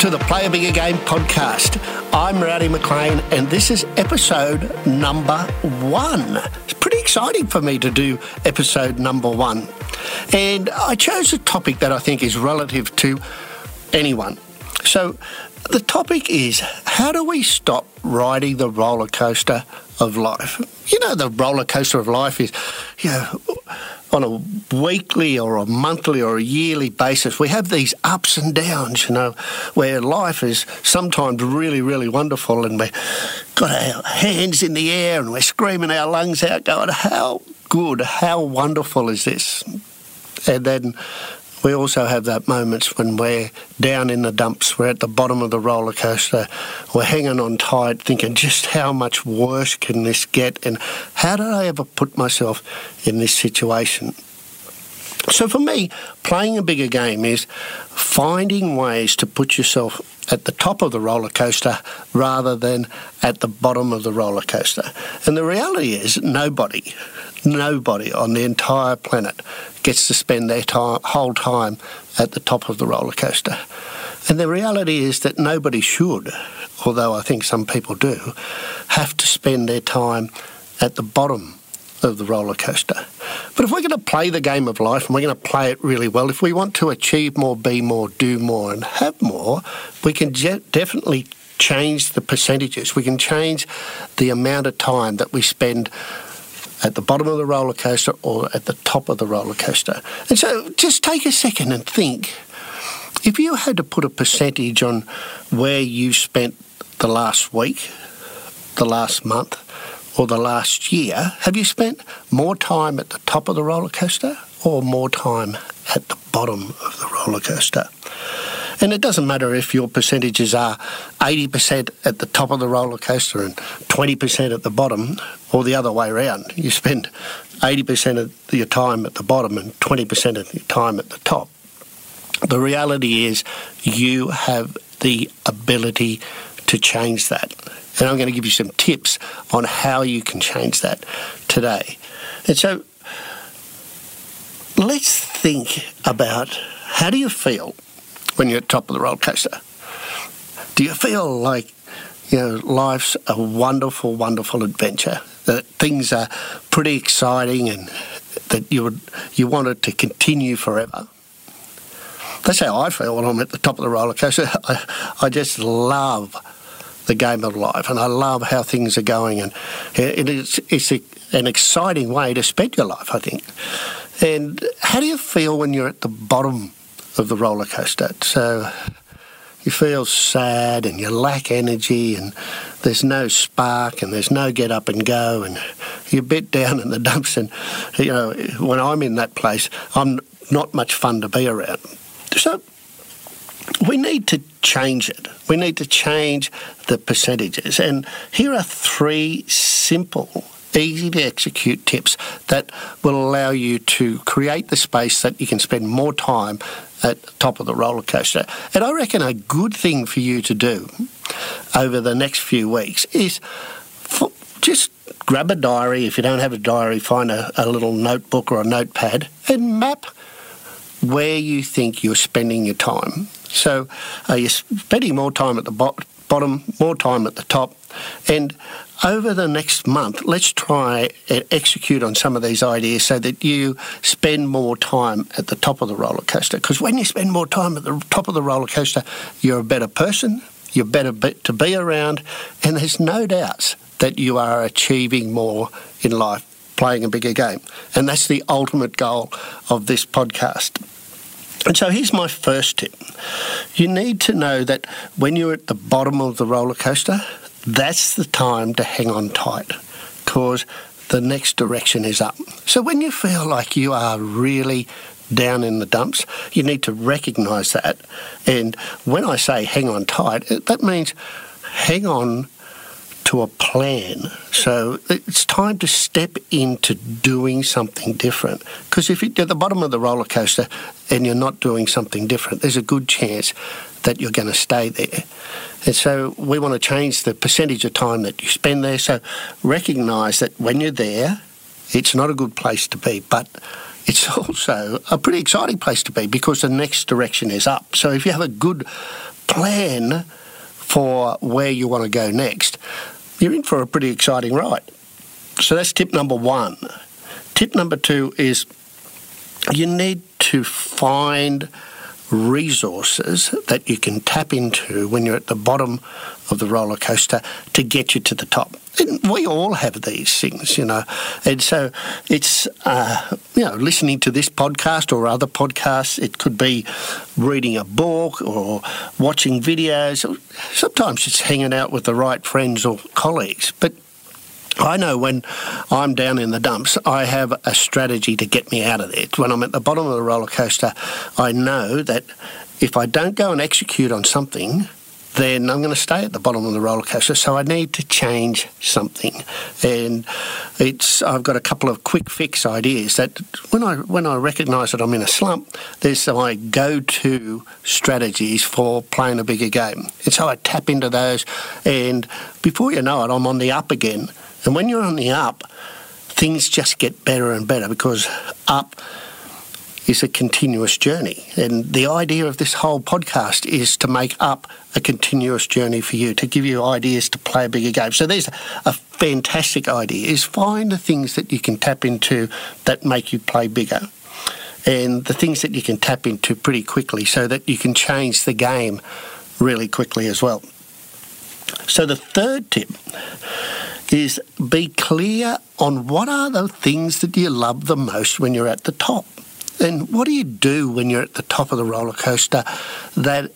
to the Play a Bigger Game podcast. I'm Rowdy McLean, and this is episode number one. It's pretty exciting for me to do episode number one. And I chose a topic that I think is relative to anyone. So, the topic is how do we stop riding the roller coaster of life? You know, the roller coaster of life is, you know, on a weekly or a monthly or a yearly basis, we have these ups and downs, you know, where life is sometimes really, really wonderful and we've got our hands in the air and we're screaming our lungs out, going, How good, how wonderful is this? And then we also have that moments when we're down in the dumps, we're at the bottom of the roller coaster, we're hanging on tight, thinking just how much worse can this get, and how did I ever put myself in this situation? So for me, playing a bigger game is finding ways to put yourself at the top of the roller coaster rather than at the bottom of the roller coaster. And the reality is, nobody, nobody on the entire planet gets to spend their time, whole time at the top of the roller coaster. And the reality is that nobody should, although I think some people do, have to spend their time at the bottom of the roller coaster. But if we're going to play the game of life and we're going to play it really well, if we want to achieve more, be more, do more, and have more, we can je- definitely change the percentages. We can change the amount of time that we spend at the bottom of the roller coaster or at the top of the roller coaster. And so just take a second and think if you had to put a percentage on where you spent the last week, the last month, or the last year, have you spent more time at the top of the roller coaster or more time at the bottom of the roller coaster? And it doesn't matter if your percentages are 80% at the top of the roller coaster and 20% at the bottom, or the other way around. You spend 80% of your time at the bottom and 20% of your time at the top. The reality is, you have the ability to change that. And I'm going to give you some tips on how you can change that today. And so let's think about how do you feel when you're at the top of the roller coaster? Do you feel like you know life's a wonderful, wonderful adventure? That things are pretty exciting and that you would you want it to continue forever? That's how I feel when I'm at the top of the roller coaster. I, I just love the game of life, and I love how things are going, and it is it's a, an exciting way to spend your life, I think. And how do you feel when you're at the bottom of the roller coaster? So you feel sad and you lack energy and there's no spark and there's no get up and go and you're bit down in the dumps and you know when I'm in that place I'm not much fun to be around. So we need to change it. We need to change the percentages. And here are three simple, easy to execute tips that will allow you to create the space that you can spend more time at the top of the roller coaster. And I reckon a good thing for you to do over the next few weeks is just grab a diary. If you don't have a diary, find a, a little notebook or a notepad and map where you think you're spending your time. So are you're spending more time at the bo- bottom, more time at the top, and over the next month, let's try and execute on some of these ideas so that you spend more time at the top of the roller coaster. Because when you spend more time at the top of the roller coaster, you're a better person, you're better to be around, and there's no doubts that you are achieving more in life playing a bigger game. And that's the ultimate goal of this podcast. And so here's my first tip. You need to know that when you're at the bottom of the roller coaster, that's the time to hang on tight because the next direction is up. So when you feel like you are really down in the dumps, you need to recognize that. And when I say hang on tight, that means hang on to a plan. So it's time to step into doing something different. Because if you're at the bottom of the roller coaster and you're not doing something different, there's a good chance that you're going to stay there. And so we want to change the percentage of time that you spend there. So recognize that when you're there, it's not a good place to be, but it's also a pretty exciting place to be because the next direction is up. So if you have a good plan for where you want to go next, you're in for a pretty exciting ride. So that's tip number one. Tip number two is you need to find resources that you can tap into when you're at the bottom of the roller coaster to get you to the top. And we all have these things, you know. And so it's, uh, you know, listening to this podcast or other podcasts. It could be reading a book or watching videos. Sometimes it's hanging out with the right friends or colleagues. But I know when I'm down in the dumps, I have a strategy to get me out of there. When I'm at the bottom of the roller coaster, I know that if I don't go and execute on something, then I'm going to stay at the bottom of the roller coaster. So I need to change something, and it's I've got a couple of quick fix ideas that when I when I recognise that I'm in a slump, there's my go-to strategies for playing a bigger game. And so I tap into those, and before you know it, I'm on the up again and when you're on the up, things just get better and better because up is a continuous journey. And the idea of this whole podcast is to make up a continuous journey for you, to give you ideas to play a bigger game. So there's a fantastic idea is find the things that you can tap into that make you play bigger. And the things that you can tap into pretty quickly so that you can change the game really quickly as well. So the third tip is be clear on what are the things that you love the most when you're at the top. And what do you do when you're at the top of the roller coaster that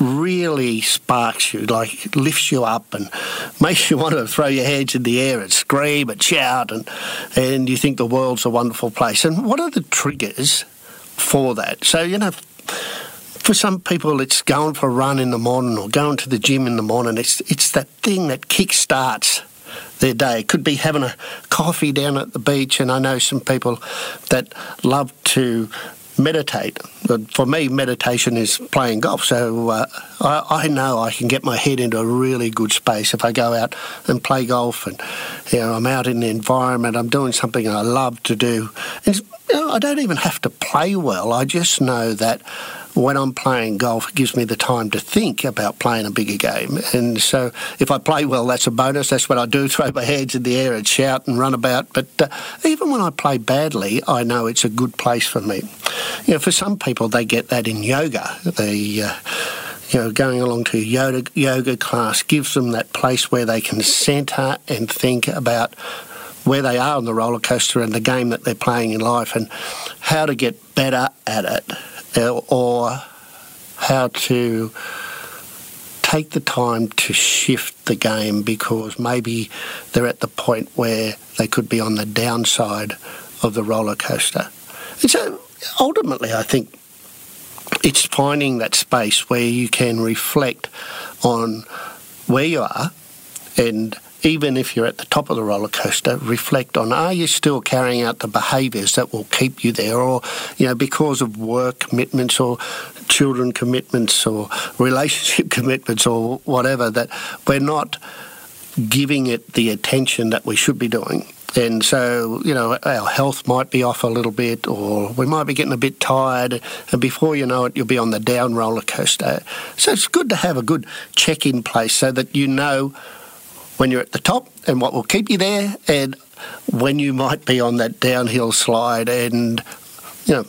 really sparks you, like lifts you up and makes you want to throw your hands in the air and scream and shout and and you think the world's a wonderful place. And what are the triggers for that? So, you know, for some people it's going for a run in the morning or going to the gym in the morning. It's it's that thing that kick starts their day. It could be having a coffee down at the beach, and I know some people that love to meditate. But for me, meditation is playing golf. So uh, I, I, know I can get my head into a really good space if I go out and play golf, and you know I'm out in the environment. I'm doing something I love to do. And, you know, I don't even have to play well. I just know that when I'm playing golf, it gives me the time to think about playing a bigger game. And so if I play well, that's a bonus. That's what I do, throw my hands in the air and shout and run about. But uh, even when I play badly, I know it's a good place for me. You know, for some people, they get that in yoga. They... Uh, you know, going along to yoga, yoga class gives them that place where they can centre and think about where they are on the roller coaster and the game that they're playing in life and how to get better at it Uh, or how to take the time to shift the game because maybe they're at the point where they could be on the downside of the roller coaster. And so ultimately, I think it's finding that space where you can reflect on where you are and even if you're at the top of the roller coaster, reflect on are you still carrying out the behaviours that will keep you there, or you know because of work commitments or children commitments or relationship commitments or whatever that we're not giving it the attention that we should be doing. And so, you know, our health might be off a little bit, or we might be getting a bit tired, and before you know it, you'll be on the down roller coaster. So it's good to have a good check in place so that you know when you're at the top and what will keep you there, and when you might be on that downhill slide and, you know,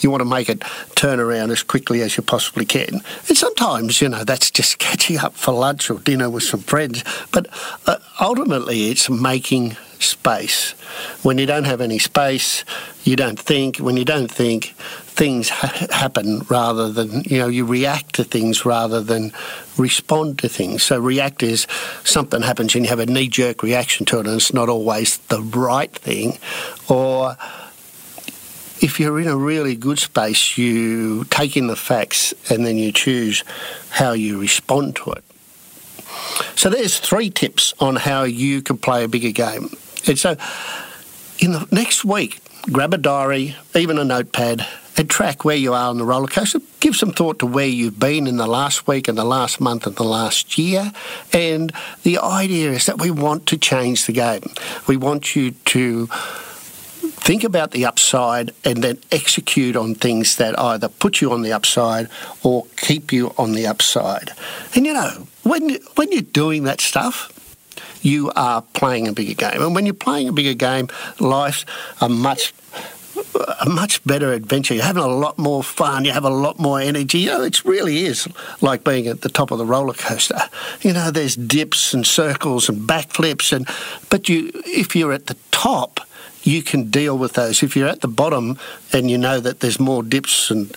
you want to make it turn around as quickly as you possibly can. And sometimes, you know, that's just catching up for lunch or dinner with some friends. But uh, ultimately, it's making space. When you don't have any space, you don't think. When you don't think, things ha- happen rather than, you know, you react to things rather than respond to things. So, react is something happens and you have a knee jerk reaction to it, and it's not always the right thing. Or if you're in a really good space, you take in the facts and then you choose how you respond to it. So there's three tips on how you can play a bigger game. And so in the next week, grab a diary, even a notepad, and track where you are on the roller coaster. Give some thought to where you've been in the last week and the last month and the last year. And the idea is that we want to change the game. We want you to think about the upside and then execute on things that either put you on the upside or keep you on the upside. And you know, when when you're doing that stuff, you are playing a bigger game. And when you're playing a bigger game, life's a much a much better adventure. You're having a lot more fun. You have a lot more energy. You know, it really is like being at the top of the roller coaster. You know, there's dips and circles and backflips, and but you, if you're at the top, you can deal with those. If you're at the bottom and you know that there's more dips and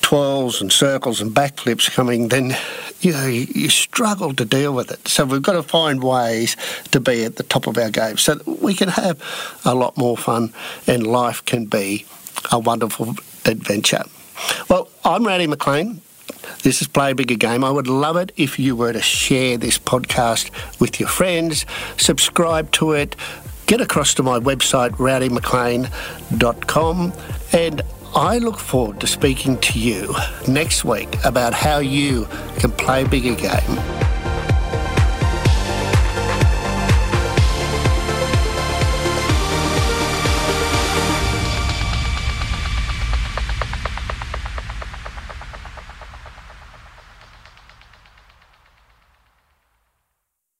twirls and circles and backflips coming, then you you, struggle to deal with it. So we've got to find ways to be at the top of our game so we can have a lot more fun and life can be a wonderful adventure. Well, I'm Rowdy McLean. This is Play a Bigger Game. I would love it if you were to share this podcast with your friends, subscribe to it, get across to my website, rowdymclean.com, and I look forward to speaking to you next week about how you can play bigger game